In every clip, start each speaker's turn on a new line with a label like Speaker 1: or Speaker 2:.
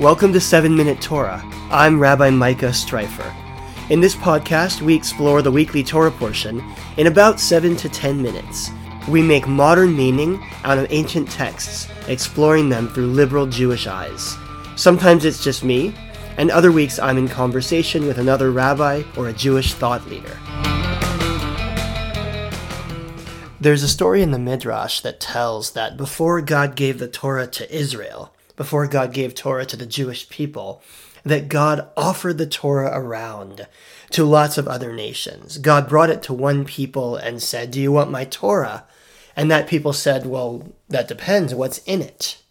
Speaker 1: Welcome to 7 Minute Torah. I'm Rabbi Micah Streiffer. In this podcast, we explore the weekly Torah portion in about 7 to 10 minutes. We make modern meaning out of ancient texts, exploring them through liberal Jewish eyes. Sometimes it's just me, and other weeks I'm in conversation with another rabbi or a Jewish thought leader. There's a story in the Midrash that tells that before God gave the Torah to Israel, before God gave Torah to the Jewish people, that God offered the Torah around to lots of other nations. God brought it to one people and said, Do you want my Torah? And that people said, Well, that depends. What's in it?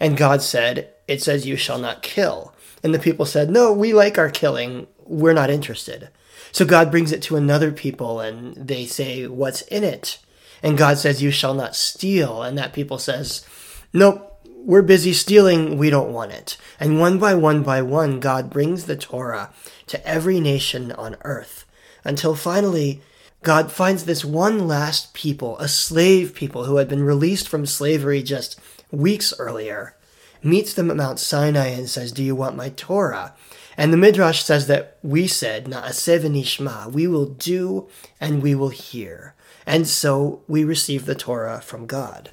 Speaker 1: And God said, It says, You shall not kill. And the people said, No, we like our killing. We're not interested. So God brings it to another people and they say, What's in it? And God says, You shall not steal. And that people says, Nope, we're busy stealing, we don't want it. And one by one by one, God brings the Torah to every nation on earth until finally God finds this one last people, a slave people who had been released from slavery just weeks earlier, meets them at Mount Sinai and says, Do you want my Torah? And the Midrash says that we said, Na'aseh v'nishma, we will do and we will hear. And so we receive the Torah from God.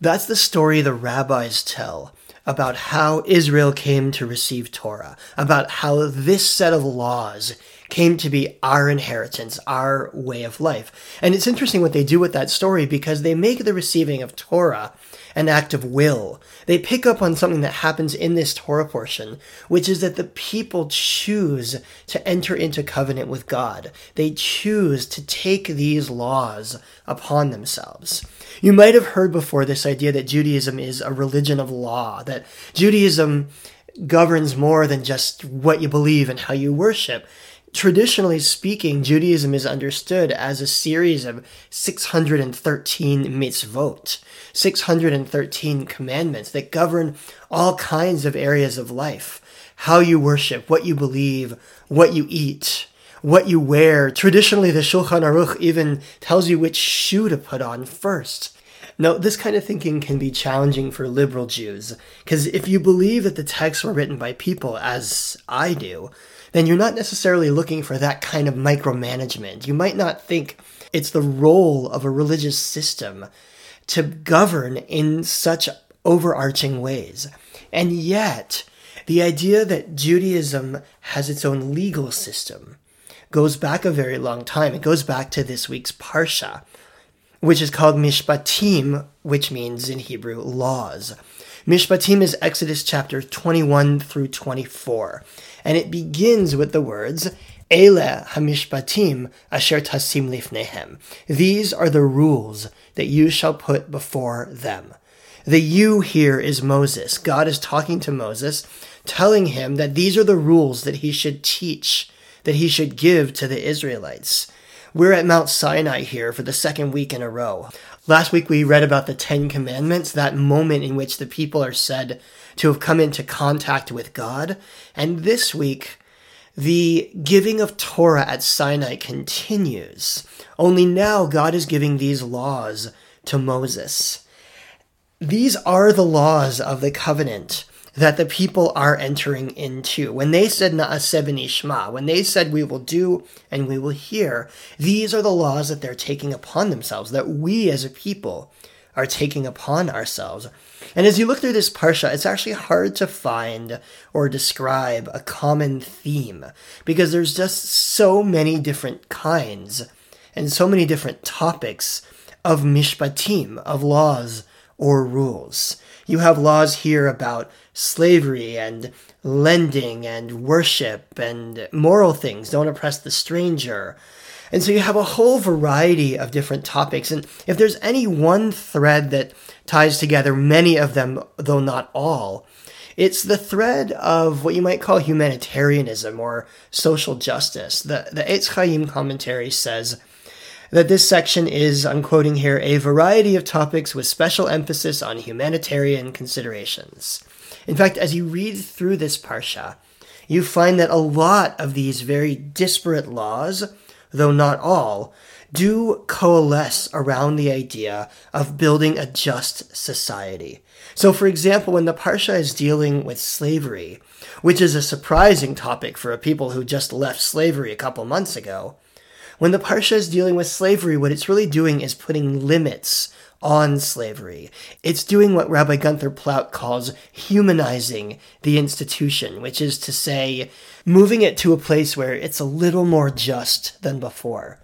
Speaker 1: That's the story the rabbis tell about how Israel came to receive Torah, about how this set of laws came to be our inheritance, our way of life. And it's interesting what they do with that story because they make the receiving of Torah an act of will. They pick up on something that happens in this Torah portion, which is that the people choose to enter into covenant with God. They choose to take these laws upon themselves. You might have heard before this idea that Judaism is a religion of law, that Judaism governs more than just what you believe and how you worship traditionally speaking, Judaism is understood as a series of 613 mitzvot, 613 commandments that govern all kinds of areas of life. How you worship, what you believe, what you eat, what you wear. Traditionally, the Shulchan Aruch even tells you which shoe to put on first. Now, this kind of thinking can be challenging for liberal Jews, because if you believe that the texts were written by people, as I do, then you're not necessarily looking for that kind of micromanagement. You might not think it's the role of a religious system to govern in such overarching ways. And yet, the idea that Judaism has its own legal system goes back a very long time. It goes back to this week's Parsha, which is called Mishpatim, which means in Hebrew laws. Mishpatim is Exodus chapter 21 through 24 and it begins with the words, Ele hamishpatim asher tasim lifnehem. These are the rules that you shall put before them. The you here is Moses. God is talking to Moses, telling him that these are the rules that he should teach, that he should give to the Israelites. We're at Mount Sinai here for the second week in a row. Last week we read about the Ten Commandments, that moment in which the people are said to have come into contact with God. And this week, the giving of Torah at Sinai continues. Only now God is giving these laws to Moses. These are the laws of the covenant that the people are entering into. When they said Na'aseh v'nishma, when they said we will do and we will hear, these are the laws that they're taking upon themselves, that we as a people are taking upon ourselves. And as you look through this parsha, it's actually hard to find or describe a common theme because there's just so many different kinds and so many different topics of mishpatim, of laws or rules. You have laws here about slavery and lending and worship and moral things. Don't oppress the stranger. And so you have a whole variety of different topics. And if there's any one thread that ties together many of them, though not all, it's the thread of what you might call humanitarianism or social justice. The, the Eitz Chaim commentary says that this section is, I'm quoting here, a variety of topics with special emphasis on humanitarian considerations. In fact, as you read through this parsha, you find that a lot of these very disparate laws, though not all, do coalesce around the idea of building a just society. So, for example, when the Parsha is dealing with slavery, which is a surprising topic for a people who just left slavery a couple months ago, when the Parsha is dealing with slavery, what it's really doing is putting limits on slavery. It's doing what Rabbi Gunther Plaut calls humanizing the institution, which is to say, moving it to a place where it's a little more just than before.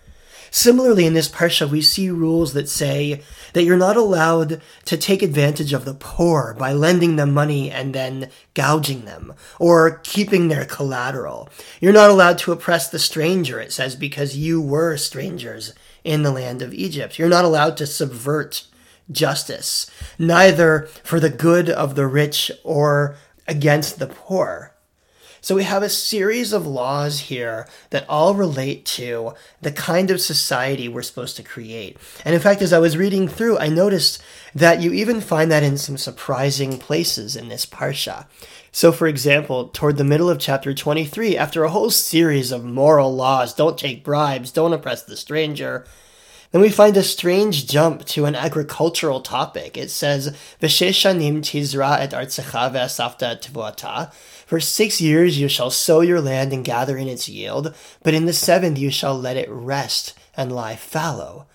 Speaker 1: Similarly, in this parsha, we see rules that say that you're not allowed to take advantage of the poor by lending them money and then gouging them or keeping their collateral. You're not allowed to oppress the stranger, it says, because you were strangers in the land of Egypt. You're not allowed to subvert justice, neither for the good of the rich or against the poor. So we have a series of laws here that all relate to the kind of society we're supposed to create. And in fact, as I was reading through, I noticed that you even find that in some surprising places in this parsha. So, for example, toward the middle of chapter 23, after a whole series of moral laws don't take bribes, don't oppress the stranger, then we find a strange jump to an agricultural topic. It says, V'sheshanim tizra et artzecha ve'asafta tvuata. For six years you shall sow your land and gather in its yield, but in the seventh you shall let it rest and lie fallow.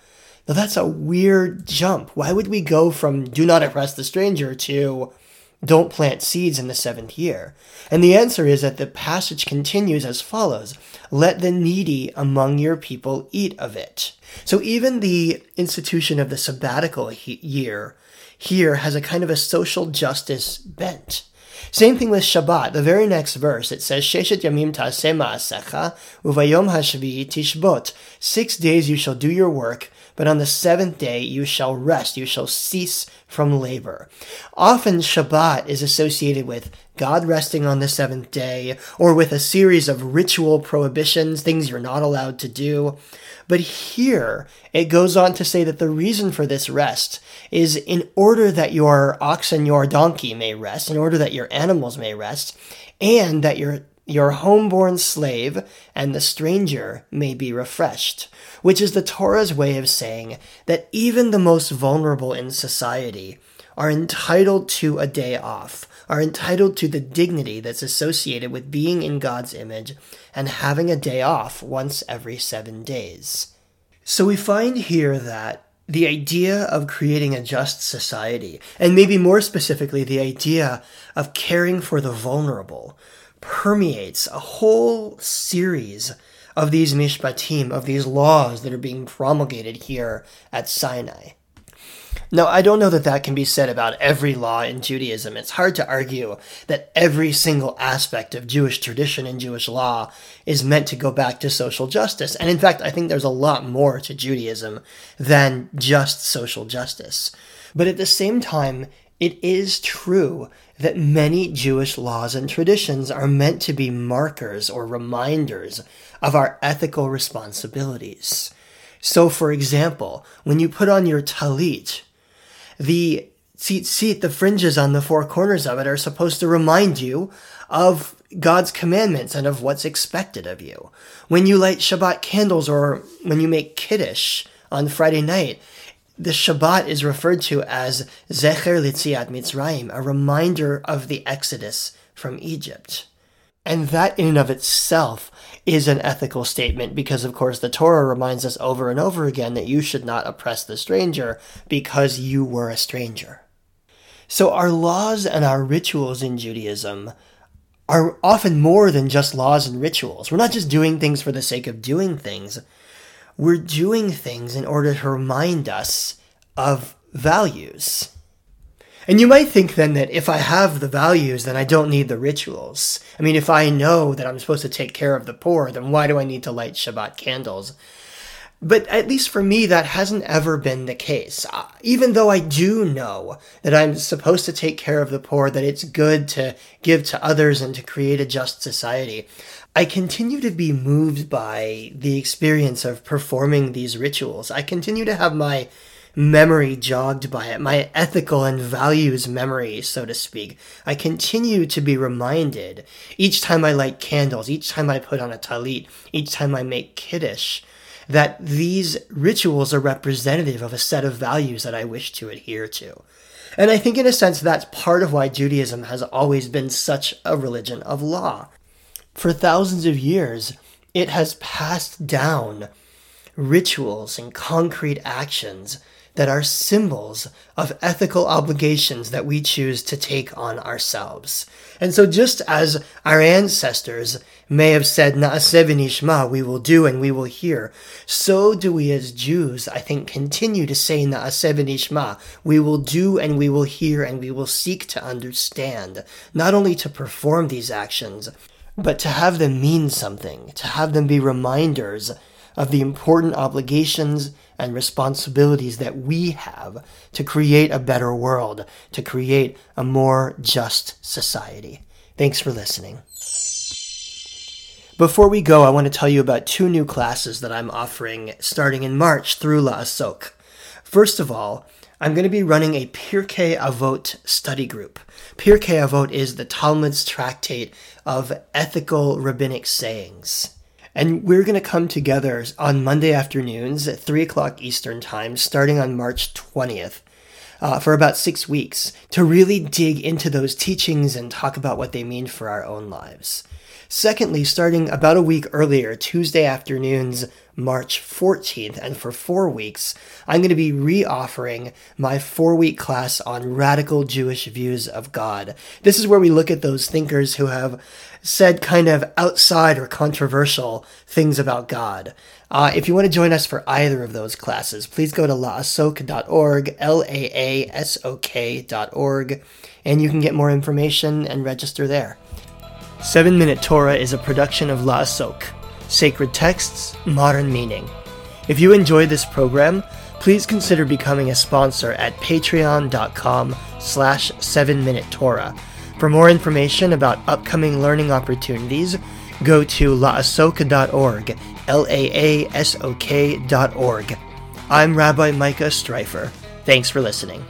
Speaker 1: Now that's a weird jump. Why would we go from do not oppress the stranger to don't plant seeds in the seventh year? And the answer is that the passage continues as follows Let the needy among your people eat of it. So even the institution of the sabbatical he- year here has a kind of a social justice bent. Same thing with Shabbat. The very next verse, it says, Sheshet yamim ta'aseh ma'asecha, uvayom hashvi tishbot. Six days you shall do your work, but on the seventh day you shall rest, you shall cease from labor. Often Shabbat is associated with God resting on the seventh day, or with a series of ritual prohibitions, things you're not allowed to do. But here, it goes on to say that the reason for this rest is in order that your ox and your donkey may rest, in order that your animals may rest, and that your your homeborn slave and the stranger may be refreshed, which is the Torah's way of saying that even the most vulnerable in society are entitled to a day off, are entitled to the dignity that's associated with being in God's image and having a day off once every seven days. So we find here that the idea of creating a just society, and maybe more specifically, the idea of caring for the vulnerable, permeates a whole series of these mishpatim, of these laws that are being promulgated here at Sinai. Now, I don't know that that can be said about every law in Judaism. It's hard to argue that every single aspect of Jewish tradition and Jewish law is meant to go back to social justice. And in fact, I think there's a lot more to Judaism than just social justice. But at the same time, it is true that many Jewish laws and traditions are meant to be markers or reminders of our ethical responsibilities. So, for example, when you put on your talit, the tzitzit, the fringes on the four corners of it, are supposed to remind you of God's commandments and of what's expected of you. When you light Shabbat candles or when you make Kiddush on Friday night, the Shabbat is referred to as Zecher Litziat Mitzrayim, a reminder of the Exodus from Egypt. And that in and of itself is an ethical statement because, of course, the Torah reminds us over and over again that you should not oppress the stranger because you were a stranger. So, our laws and our rituals in Judaism are often more than just laws and rituals. We're not just doing things for the sake of doing things, we're doing things in order to remind us of values. And you might think then that if I have the values, then I don't need the rituals. I mean, if I know that I'm supposed to take care of the poor, then why do I need to light Shabbat candles? But at least for me, that hasn't ever been the case. Uh, even though I do know that I'm supposed to take care of the poor, that it's good to give to others and to create a just society, I continue to be moved by the experience of performing these rituals. I continue to have my memory jogged by it, my ethical and values memory, so to speak. I continue to be reminded each time I light candles, each time I put on a talit, each time I make kiddush, that these rituals are representative of a set of values that I wish to adhere to. And I think, in a sense, that's part of why Judaism has always been such a religion of law. For thousands of years, it has passed down rituals and concrete actions that are symbols of ethical obligations that we choose to take on ourselves. And so just as our ancestors may have said, Na'aseh v'nishma, we will do and we will hear, so do we as Jews, I think, continue to say Na'aseh v'nishma, we will do and we will hear and we will seek to understand, not only to perform these actions, but to have them mean something, to have them be reminders of the important obligations and responsibilities that we have to create a better world, to create a more just society. Thanks for listening. Before we go, I want to tell you about two new classes that I'm offering starting in March through La'asok. First of all, I'm going to be running a Pirkei Avot study group. Pirkei Avot is the Talmud's tractate of ethical rabbinic sayings. And we're going to come together on Monday afternoons at 3 o'clock Eastern Time, starting on March 20th. Uh, for about six weeks to really dig into those teachings and talk about what they mean for our own lives. Secondly, starting about a week earlier, Tuesday afternoons, March 14th, and for four weeks, I'm going to be re-offering my four-week class on radical Jewish views of God. This is where we look at those thinkers who have said kind of outside or controversial things about God. Uh, if you want to join us for either of those classes, please go to laasok.org, L-A-A-S-O-K.org, and you can get more information and register there. 7 Minute Torah is a production of La La'asok, Sacred Texts, Modern Meaning. If you enjoy this program, please consider becoming a sponsor at patreon.com slash 7-Minute Torah. For more information about upcoming learning opportunities, go to laasok.org, L-A-A-S-O-K.org. I'm Rabbi Micah Streiffer. Thanks for listening.